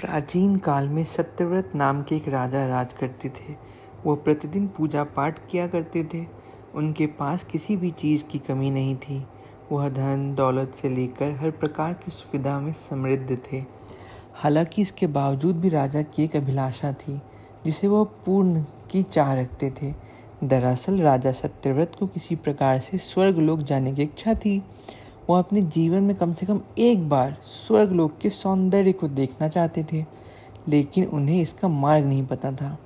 प्राचीन काल में सत्यव्रत नाम के एक राजा राज करते थे। वो प्रतिदिन पूजा पाठ किया करते थे। उनके पास किसी भी चीज़ की कमी नहीं थी। वह धन, दौलत से लेकर हर प्रकार की सुविधा में समृद्ध थे। हालाँकि इसके बावजूद भी राजा की एक अभिलाषा थी, जिसे वह पूर्ण की चाह रखते थे। दरअसल राजा सत्यव्रत को किसी प्रकार से स्वर्ग लोक जाने की इच्छा थी। वो अपने जीवन में कम से कम एक बार स्वर्ग लोक के सौंदर्य को देखना चाहते थे, लेकिन उन्हें इसका मार्ग नहीं पता था।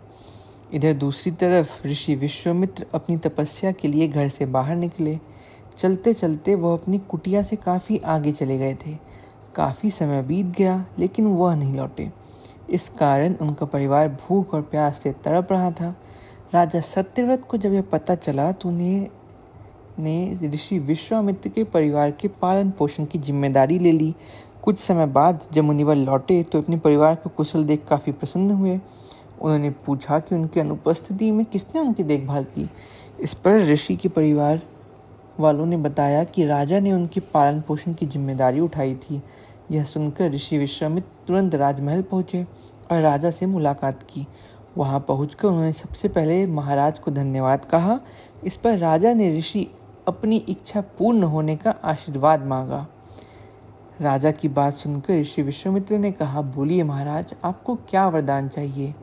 इधर दूसरी तरफ़ ऋषि विश्वामित्र अपनी तपस्या के लिए घर से बाहर निकले। चलते चलते वह अपनी कुटिया से काफ़ी आगे चले गए थे। काफ़ी समय बीत गया, लेकिन वह नहीं लौटे। इस कारण उनका परिवार भूख और प्यास से तड़प रहा था। राजा सत्यव्रत को जब यह पता चला तो उन्हें ने ऋषि विश्वामित्र के परिवार के पालन पोषण की ज़िम्मेदारी ले ली। कुछ समय बाद जब मुनिवर लौटे तो अपने परिवार को कुशल देख काफ़ी प्रसन्न हुए। उन्होंने पूछा कि उनकी अनुपस्थिति में किसने उनकी देखभाल की? इस पर ऋषि के परिवार वालों ने बताया कि राजा ने उनके पालन पोषण की ज़िम्मेदारी उठाई थी। यह सुनकर ऋषि विश्वामित्र तुरंत राजमहल पहुँचे और राजा से मुलाकात की। वहाँ पहुंचकर उन्होंने सबसे पहले महाराज को धन्यवाद कहा। इस पर राजा ने ऋषि अपनी इच्छा पूर्ण होने का आशीर्वाद मांगा। राजा की बात सुनकर ऋषि विश्वामित्र ने कहा, बोलिए महाराज, आपको क्या वरदान चाहिए?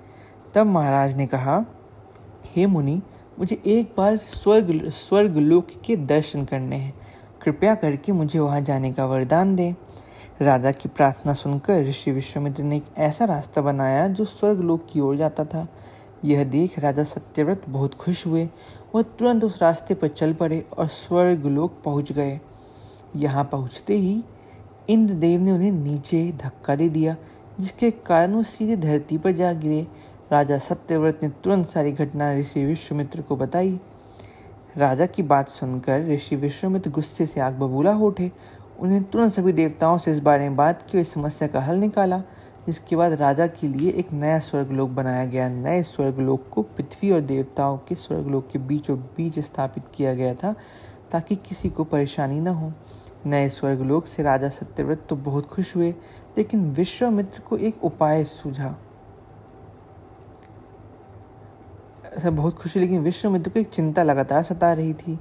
तब महाराज ने कहा, हे मुनि, मुझे एक बार स्वर्ग स्वर्ग लोक के दर्शन करने हैं। कृपया करके मुझे वहाँ जाने का वरदान दें। राजा की प्रार्थना सुनकर ऋषि विश्वामित्र ने एक ऐसा रास्ता बनाया जो स्वर्ग लोक की ओर जाता था। यह देख राजा सत्यव्रत बहुत खुश हुए वह तुरंत उस रास्ते पर चल पड़े और स्वर्ग लोक पहुँच गए। यहाँ पहुँचते ही इंद्रदेव ने उन्हें नीचे धक्का दे दिया, जिसके कारण वो सीधे धरती पर जा गिरे। राजा सत्यव्रत ने तुरंत सारी घटना ऋषि विश्वमित्र को बताई। राजा की बात सुनकर ऋषि विश्वमित्र गुस्से से आग बबूला उठे। उन्हें तुरंत सभी देवताओं से इस बारे में बात की और समस्या का हल निकाला। जिसके बाद राजा के लिए एक नया स्वर्गलोक बनाया गया। नए स्वर्गलोक को पृथ्वी और देवताओं के स्वर्गलोक के बीचों बीच स्थापित किया गया था ताकि किसी को परेशानी न हो। नए स्वर्गलोक से राजा सत्यव्रत तो बहुत खुश हुए, लेकिन विश्वामित्र को एक उपाय सूझा। ऐसा बहुत खुशी लेकिन विश्वामित्र को एक चिंता लगातार सता रही थी।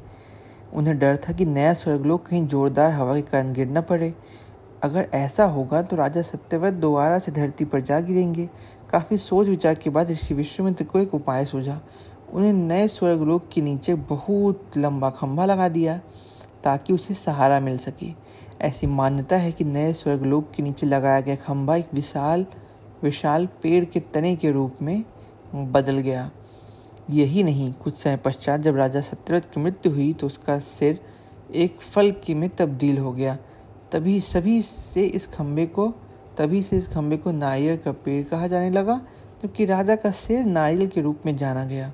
उन्हें डर था कि नया स्वर्गलोक कहीं जोरदार हवा के कारण गिर न पड़े। अगर ऐसा होगा तो राजा सत्यव्रत दोबारा से धरती पर जा गिरेंगे। काफ़ी सोच विचार के बाद ऋषि विश्वमित्र को एक उपाय सूझा। उन्हें नए स्वर्गलोक के नीचे बहुत लंबा खंभा लगा दिया ताकि उसे सहारा मिल सके। ऐसी मान्यता है कि नए स्वर्गलोक के नीचे लगाया गया खंभा एक विशाल विशाल पेड़ के तने के रूप में बदल गया। यही नहीं, कुछ समय पश्चात जब राजा सत्यव्रत की मृत्यु हुई तो उसका सिर एक फल के में तब्दील हो गया। तभी सभी से इस खंभे को, तभी से इस खंभे को नारियल का पेड़ कहा जाने लगा, जबकि राजा का सिर नारियल के रूप में जाना गया।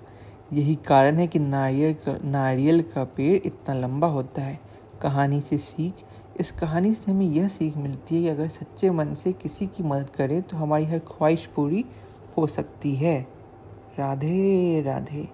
यही कारण है कि नारियल का नारियल का पेड़ इतना लंबा होता है। कहानी से सीख, इस कहानी से हमें यह सीख मिलती है कि अगर सच्चे मन से किसी की मदद करें तो हमारी हर ख्वाहिश पूरी हो सकती है। राधे राधे।